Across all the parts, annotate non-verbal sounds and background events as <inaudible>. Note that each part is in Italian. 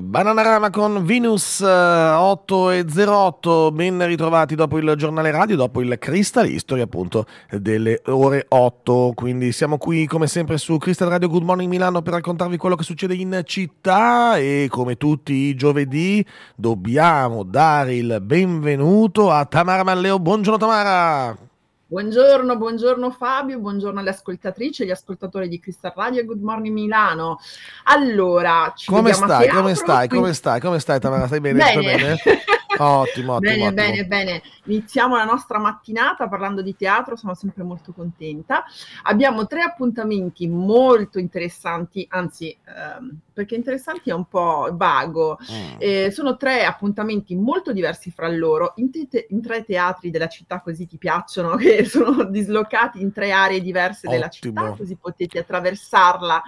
Bananarama con Venus 8 e 08, ben ritrovati dopo il giornale radio, dopo il Crystal History appunto delle ore 8, quindi siamo qui come sempre su Crystal Radio Good Morning Milano per raccontarvi quello che succede in città. E come tutti i giovedì dobbiamo dare il benvenuto a Tamara Malleo, buongiorno Tamara! Buongiorno, buongiorno Fabio, buongiorno alle ascoltatrici e agli ascoltatori di Crystal Radio e Good Morning Milano. Allora, ci come stai, come stai, quindi... come stai, come stai Tamara, stai bene? Bene. bene? <laughs> Ottimo, ottimo. Bene, ottimo. bene, bene. Iniziamo la nostra mattinata parlando di teatro, sono sempre molto contenta. Abbiamo tre appuntamenti molto interessanti, anzi, ehm, perché interessanti è un po' vago. Mm. Eh, sono tre appuntamenti molto diversi fra loro, in, te- in, tre teatri della città, così ti piacciono, <laughs> che sono dislocati in tre aree diverse ottimo. della città, così potete attraversarla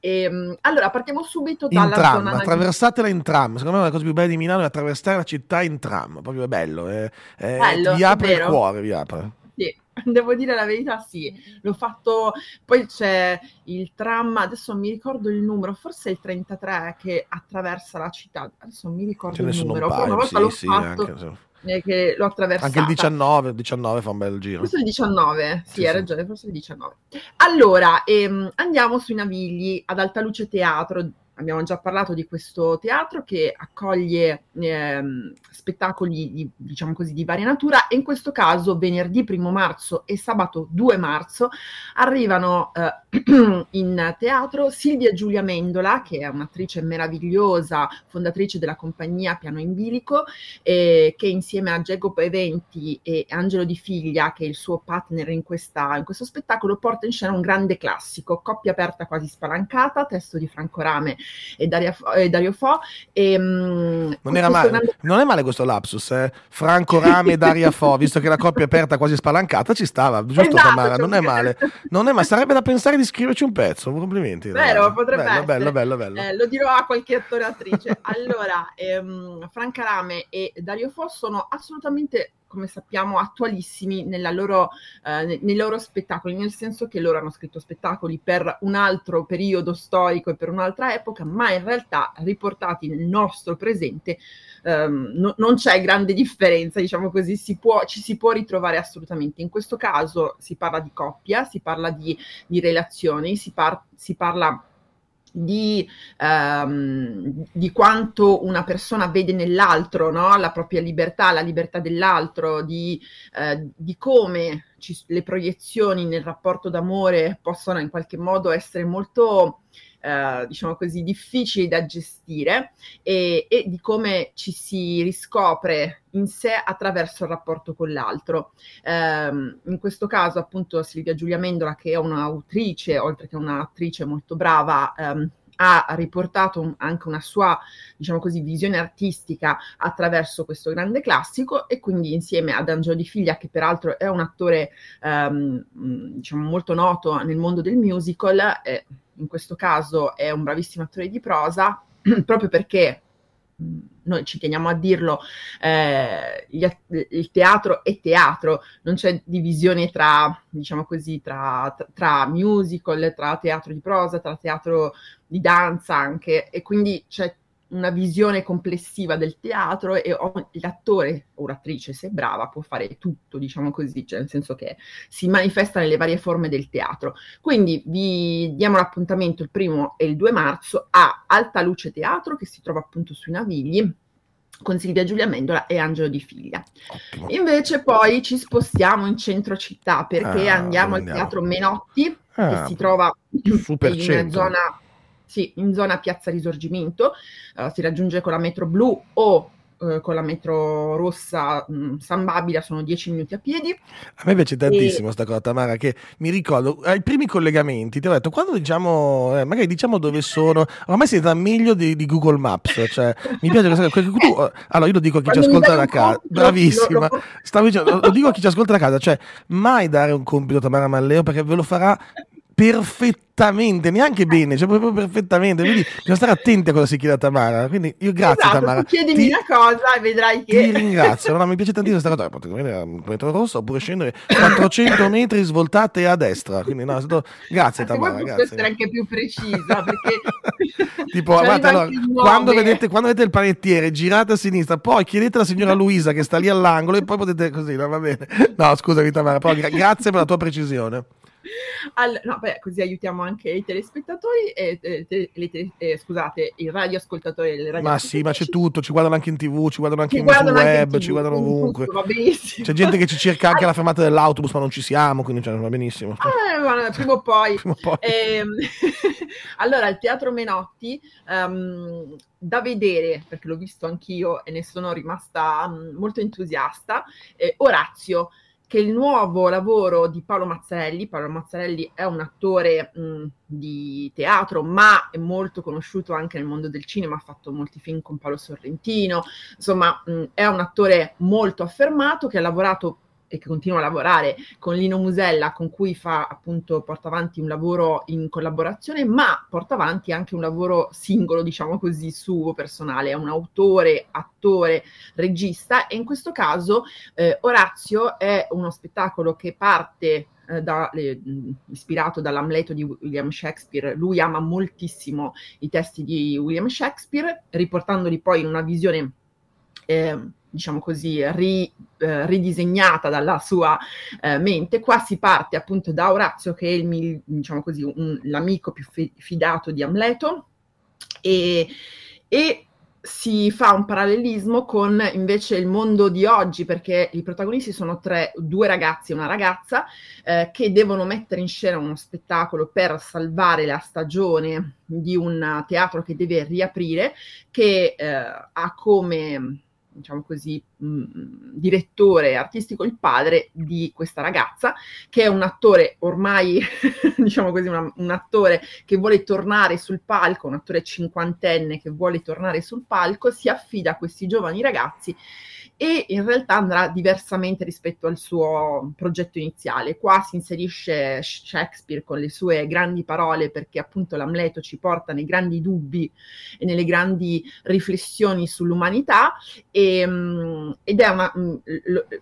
e, ehm, allora, partiamo subito dalla in tram, zona... attraversatela in tram. Secondo me la cosa più bella di Milano è attraversare la città in tram. Proprio è bello. È, è, bello vi apre il cuore, vi apre. Sì, <laughs> devo dire la verità, sì. L'ho fatto... Poi c'è il tram, adesso non mi ricordo il numero, forse è il 33 che attraversa la città. Adesso non mi ricordo Ce il numero. Paio, una volta sì, l'ho sì, fatto... Anche, che l'ho attraversato. Anche il 19, il 19 fa un bel giro. Forse il 19, sì, sì hai sì. ragione, forse il 19. Allora, ehm, andiamo sui Navigli ad Alta Luce Teatro abbiamo già parlato di questo teatro che accoglie ehm, spettacoli di, diciamo così, di varia natura. E in questo caso venerdì 1 marzo e sabato 2 marzo arrivano eh, <clears throat> in teatro Silvia Giulia Mendola, che è un'attrice meravigliosa, fondatrice della compagnia Piano in Bilico, eh, che insieme a Jacopo Eventi e Angelo Di Figlia, che è il suo partner in, questa, in questo spettacolo, porta in scena un grande classico, coppia aperta quasi spalancata, testo di Franco Rame e, Daria, e Dario Fo. E, um, non, era male, grande... non è male questo lapsus, eh? Franco Rame e Daria Fo, <laughs> visto che la coppia aperta quasi spalancata ci stava, giusto esatto, Tamara? Non è male, non è, ma sarebbe da pensare di scriverci un pezzo, complimenti. Vero, potrebbe bello. Bello, bello, bello. Eh, lo dirò a qualche attore attrice. allora, ehm, Franca Rame e Dario Fo sono assolutamente come sappiamo, attualissimi loro, eh, nei loro spettacoli, nel senso che loro hanno scritto spettacoli per un altro periodo storico e per un'altra epoca, ma in realtà riportati nel nostro presente ehm, no, non c'è grande differenza, diciamo così, si può, ci si può ritrovare assolutamente. In questo caso si parla di coppia, si parla di, di relazioni, si, par- si parla di, um, di, quanto una persona vede nell'altro no? la propria libertà, la libertà dell'altro, di, uh, di come ci, le proiezioni nel rapporto d'amore possono in qualche modo essere molto eh, diciamo così, difficili da gestire e, e, di come ci si riscopre in sé attraverso il rapporto con l'altro. Eh, in questo caso, appunto, Silvia Giulia Mendola, che è un'autrice, oltre che un'attrice molto brava, ehm, ha riportato un, anche una sua, diciamo così, visione artistica attraverso questo grande classico e quindi insieme ad Angelo Di Figlia, che peraltro è un attore, ehm, diciamo, molto noto nel mondo del musical, eh, in questo caso è un bravissimo attore di prosa, <clears throat> proprio perché noi ci teniamo a dirlo, eh, il teatro è teatro, non c'è divisione tra, diciamo così, tra, tra, tra, musical, tra teatro di prosa, tra teatro di danza anche, e quindi c'è una visione complessiva del teatro e l'attore o l'attrice, se brava, può fare tutto, diciamo così, cioè nel senso che si manifesta nelle varie forme del teatro. Quindi vi diamo l'appuntamento il primo e il 2 marzo a Alta Luce Teatro, che si trova appunto sui Navigli, con Silvia Giulia Mendola e Angelo Di Figlia. Ottimo. Invece poi ci spostiamo in centro città perché ah, andiamo al Teatro Menotti, ah, che si trova in centro. zona sì, in zona Piazza Risorgimento, uh, si raggiunge con la metro blu o uh, con la metro rossa mh, mm, San Babila sono 10 minuti a piedi. A me piace tantissimo questa e... cosa, Tamara, che mi ricordo ai primi collegamenti, ti ho detto, quando diciamo, eh, magari diciamo dove sono, ormai siete meglio di, di, Google Maps, cioè mi piace questa cosa. Tu, <laughs> allora io lo dico a chi ci ascolta da casa, bravissima, lo, lo... Stavo dicendo, lo dico a chi ci ascolta da casa, cioè mai dare un compito a Tamara Malleo perché ve lo farà perfettamente, neanche bene, cioè proprio perfettamente. Quindi <laughs> bisogna stare attenti a cosa si chiede a Tamara. Quindi io grazie esatto, Tamara. Chiedimi ti, una cosa e vedrai che... Ti ringrazio, no, mi piace tantissimo questa cosa. Potete venire a metro rosso oppure scendere 400 metri svoltate a destra. Quindi no, stato... grazie Ma Tamara. Grazie. essere anche più precisa perché... <laughs> tipo, guarda, allora, quando, vedete, quando vedete il panettiere girate a sinistra, poi chiedete alla signora <laughs> Luisa che sta lì all'angolo e poi potete così, no, va bene. No, scusami Tamara, però gra- grazie per la tua precisione. All- no, beh, così aiutiamo anche i telespettatori e, e, e, e eh, scusate, i radioascoltatori e le radio Ma sì, ma c'è tutto, ci guardano anche in tv, ci guardano anche ci in guardano web, in ci guardano ovunque. Tutto, c'è gente che ci cerca anche alla <laughs> fermata dell'autobus, ma non ci siamo, quindi cioè, va benissimo. Eh, ma, prima o poi. <laughs> prima o poi. Ehm, <laughs> allora, il Teatro Menotti, um, da vedere, perché l'ho visto anch'io e ne sono rimasta um, molto entusiasta, eh, Orazio che il nuovo lavoro di Paolo Mazzarelli, Paolo Mazzarelli è un attore mh, di teatro, ma è molto conosciuto anche nel mondo del cinema, ha fatto molti film con Paolo Sorrentino, insomma mh, è un attore molto affermato che ha lavorato e che continua a lavorare con Lino Musella, con cui fa appunto, porta avanti un lavoro in collaborazione, ma porta avanti anche un lavoro singolo, diciamo così, suo personale. È un autore, attore, regista e in questo caso eh, Orazio è uno spettacolo che parte eh, da, eh, ispirato dall'Amleto di William Shakespeare. Lui ama moltissimo i testi di William Shakespeare, riportandoli poi in una visione eh, diciamo così, ri, eh, ridisegnata dalla sua eh, mente. Qua si parte appunto da Orazio, che è il, diciamo così, un, l'amico più fidato di Amleto, e, e si fa un parallelismo con invece il mondo di oggi, perché i protagonisti sono tre, due ragazzi e una ragazza eh, che devono mettere in scena uno spettacolo per salvare la stagione di un teatro che deve riaprire, che eh, ha come diciamo così, mh, mm, direttore artistico, il padre di questa ragazza, che è un attore ormai, <laughs> diciamo così, una, un attore che vuole tornare sul palco, un attore cinquantenne che vuole tornare sul palco, si affida a questi giovani ragazzi e in realtà andrà diversamente rispetto al suo progetto iniziale. Qua si inserisce Shakespeare con le sue grandi parole perché appunto l'Amleto ci porta nei grandi dubbi e nelle grandi riflessioni sull'umanità e, mm, ed è una, mm,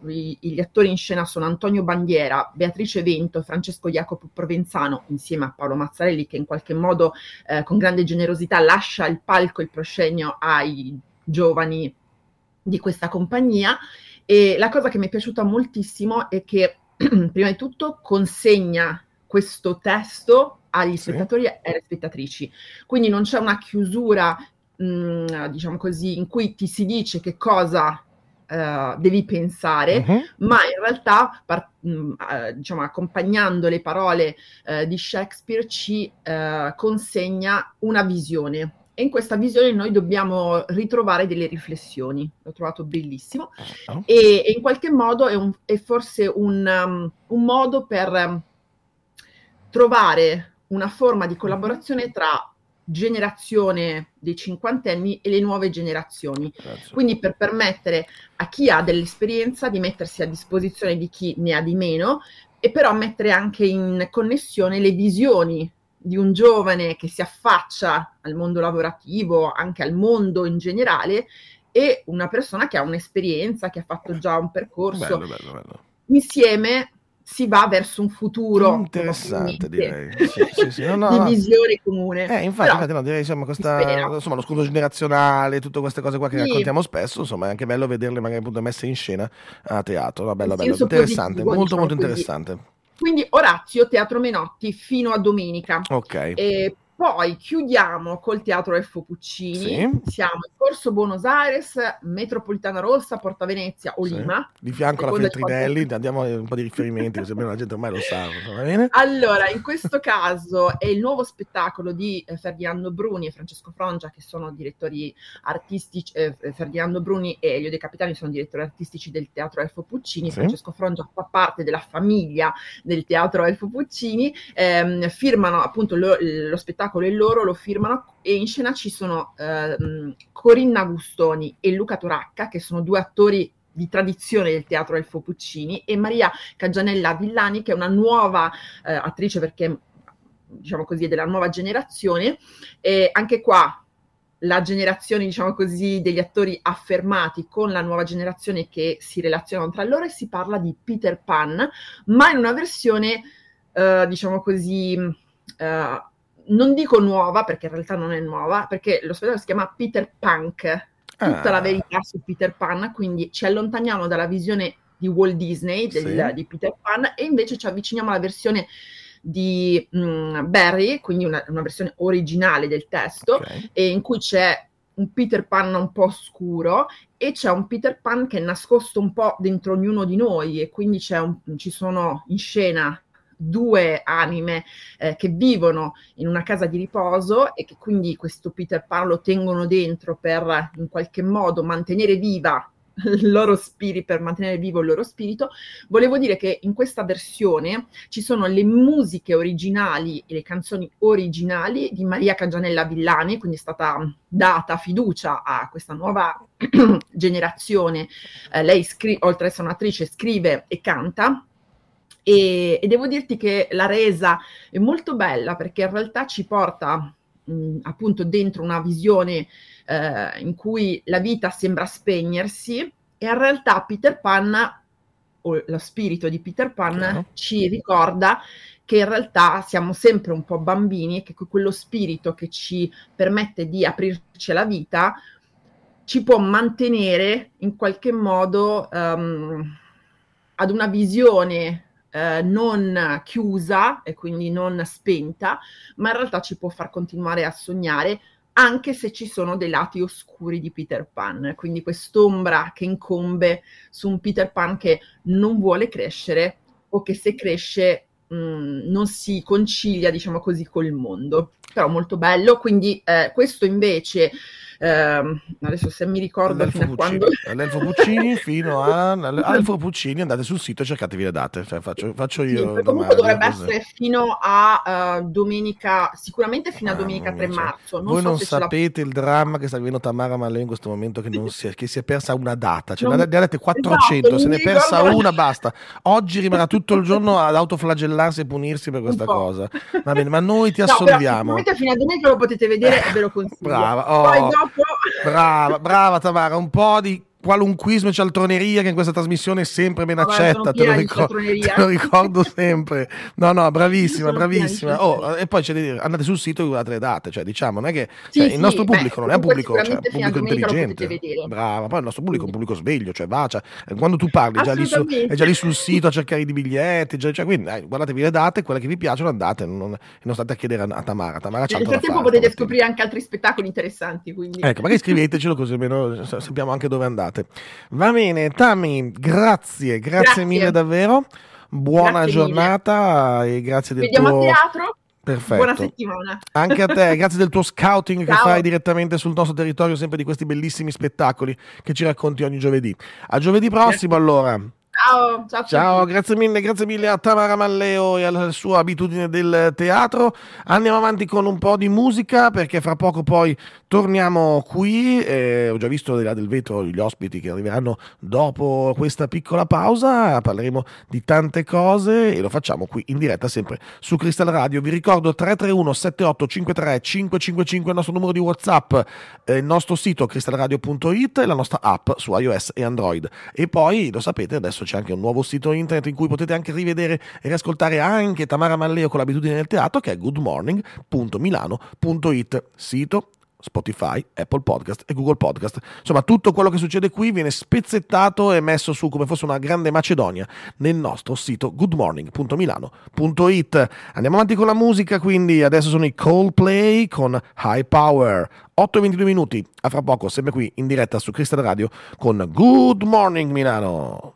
gli attori in scena sono Antonio Bandiera, Beatrice Vento, Francesco Jacopo Provenzano insieme a Paolo Mazzarelli che in qualche modo eh, con grande generosità lascia il palco e il proscenio ai giovani di questa compagnia e la cosa che mi è piaciuta moltissimo è che <clears throat> prima di tutto consegna questo testo agli spettatori sì. e alle spettatrici. Quindi non c'è una chiusura, mh, mm, diciamo così, in cui ti si dice che cosa uh, devi pensare, uh-huh. ma in realtà, par- mh, uh, diciamo, accompagnando le parole uh, di Shakespeare, ci consegna una visione e in questa visione noi dobbiamo ritrovare delle riflessioni. L'ho trovato bellissimo oh. e, e, in qualche modo è, un, è forse un, um, un, modo per um, trovare una forma di collaborazione tra generazione dei cinquantenni e le nuove generazioni. Grazie. Quindi per permettere a chi ha dell'esperienza di mettersi a disposizione di chi ne ha di meno e però mettere anche in connessione le visioni di un giovane che si affaccia al mondo lavorativo, anche al mondo in generale, e una persona che ha un'esperienza, che ha fatto già un percorso. Bello, bello, bello. Insieme si va verso un futuro interessante direi sì, sì, sì. No, no, <laughs> di visione comune eh, infatti, infatti no, direi insomma, questa, insomma, lo scudo generazionale tutte queste cose qua che raccontiamo spesso insomma è anche bello vederle magari appunto messe in scena a teatro no, bello bello interessante molto diciamo molto così. Quindi Orazio, Teatro Menotti, fino a domenica. Ok. E poi chiudiamo col Teatro F. Puccini, sì. siamo in Corso Buenos Aires, Metropolitana Rossa, Porta Venezia o Lima. Di fianco alla Feltrinelli, andiamo a un po' di riferimenti, così la gente ormai lo sa. Va bene? Allora, in questo caso è il nuovo spettacolo di eh, Ferdinando Bruni e Francesco Frongia, che sono direttori artistici, eh, Ferdinando Bruni e Elio De Capitani sono direttori artistici del Teatro Elfo Puccini, sì. Francesco Frongia fa parte della famiglia del Teatro Elfo Puccini, ehm, firmano appunto lo, lo spettacolo spettacolo e loro lo firmano e in scena ci sono eh, Corinna Gustoni e Luca Toracca che sono due attori di tradizione del teatro Elfo Puccini e Maria Caggianella Villani che è una nuova eh, attrice perché diciamo così, della nuova generazione. E anche qua la generazione, diciamo così, degli attori affermati con la nuova generazione che si relazionano tra loro e si parla di Peter Pan, ma in una versione, uh, diciamo così, uh, non dico nuova perché in realtà non è nuova, perché lo spettacolo si chiama Peter Punk, tutta ah. la verità su Peter Pan, quindi ci allontaniamo dalla visione di Walt Disney, del, sì. di Peter Pan, e invece ci avviciniamo alla versione di mh, mm, Barry, quindi una, una, versione originale del testo, okay. e in cui c'è un Peter Pan un po' scuro e c'è un Peter Pan che è nascosto un po' dentro ognuno di noi e quindi un, ci sono in scena due anime eh, che vivono in una casa di riposo e che quindi questo Peter Pan lo tengono dentro per in qualche modo mantenere viva il loro spirito, per mantenere vivo il loro spirito, volevo dire che in questa versione ci sono le musiche originali e le canzoni originali di Maria Cangianella Villani, quindi è stata data fiducia a questa nuova <clears throat> generazione. Eh, lei, scri- oltre ad essere un'attrice, scrive e canta e, e, devo dirti che la resa è molto bella perché in realtà ci porta mh, appunto dentro una visione eh, in cui la vita sembra spegnersi e in realtà Peter Pan o lo spirito di Peter Pan Chiaro. ci ricorda che in realtà siamo sempre un po' bambini e che quello spirito che ci permette di aprirci alla vita ci può mantenere in qualche modo um, ad una visione eh, non chiusa e quindi non spenta, ma in realtà ci può far continuare a sognare anche se ci sono dei lati oscuri di Peter Pan, quindi quest'ombra che incombe su un Peter Pan che non vuole crescere o che se cresce mh, mm, non si concilia, diciamo così, col mondo. Però molto bello, quindi eh, questo invece eh, adesso se mi ricordo L'Elfo fino Puccini. a quando... <laughs> L'Elfo Puccini fino a... All'Elfo Puccini andate sul sito e cercatevi le date, cioè, faccio, faccio io sì, comunque dovrebbe così. essere fino a uh, domenica, sicuramente fino a ah, domenica 3 marzo. Non Voi so non sapete la... il dramma che sta vivendo Tamara Malè in questo momento che, si è, che si è persa una data, cioè non... ne ha dette 400, esatto, se ne è persa una, basta. Oggi rimarrà tutto il giorno ad autoflagellarsi e punirsi per questa cosa. Va bene, ma noi ti <laughs> assolviamo. No, fino a domenica lo potete vedere e ve lo consiglio. Brava. Oh. Poi dopo Brava, brava Tamara, un po' di qualunquismo e cialtroneria che in questa trasmissione è sempre ben accetta, te lo, ricor- te lo, ricordo sempre. No, no, bravissima, bravissima. Oh, e poi c'è da dire, andate sul sito e guardate le date, cioè diciamo, non è che sì, cioè, sì, il nostro pubblico beh, non è un pubblico, cioè, un pubblico intelligente. Brava, poi il nostro pubblico è un pubblico sveglio, cioè va, cioè, quando tu parli è già, su, è già, lì sul sito a cercare i biglietti, cioè, quindi eh, guardatevi le date, quelle che vi piacciono andate, non, non state a chiedere a, a Tamara. Tamara Nel frattempo potete scoprire anche altri spettacoli interessanti. Quindi. Ecco, magari <laughs> scrivetecelo così almeno sappiamo anche dove andate. Va bene, Tami, grazie, grazie, grazie. mille davvero. Buona grazie giornata mille. e grazie del Vediamo tuo... a teatro. Perfetto. Buona settimana. Anche a te, <laughs> grazie del tuo scouting Ciao. che fai direttamente sul nostro territorio, sempre di questi bellissimi spettacoli che ci racconti ogni giovedì. A giovedì prossimo allora. Ciao, ciao, ciao, grazie mille, grazie mille a Tamara Malleo e alla sua abitudine del teatro. Andiamo avanti con un po' di musica perché fra poco poi torniamo qui. Eh, ho già visto di là del vetro gli ospiti che arriveranno dopo questa piccola pausa. Parleremo di tante cose e lo facciamo qui in diretta sempre su Crystal Radio. Vi ricordo 331 7853 555 il nostro numero di WhatsApp, eh, il nostro sito crystalradio.it e la nostra app su iOS e Android. E poi lo sapete adesso c'è anche un nuovo sito internet in cui potete anche rivedere e riascoltare anche Tamara Malleo con l'abitudine del teatro che è goodmorning.milano.it sito Spotify, Apple Podcast e Google Podcast. Insomma, tutto quello che succede qui viene spezzettato e messo su come fosse una grande Macedonia nel nostro sito goodmorning.milano.it. Andiamo avanti con la musica, quindi adesso sono i Coldplay con High Power. 8 e 22 minuti, a fra poco, sempre qui in diretta su Crystal Radio con Good Morning Milano.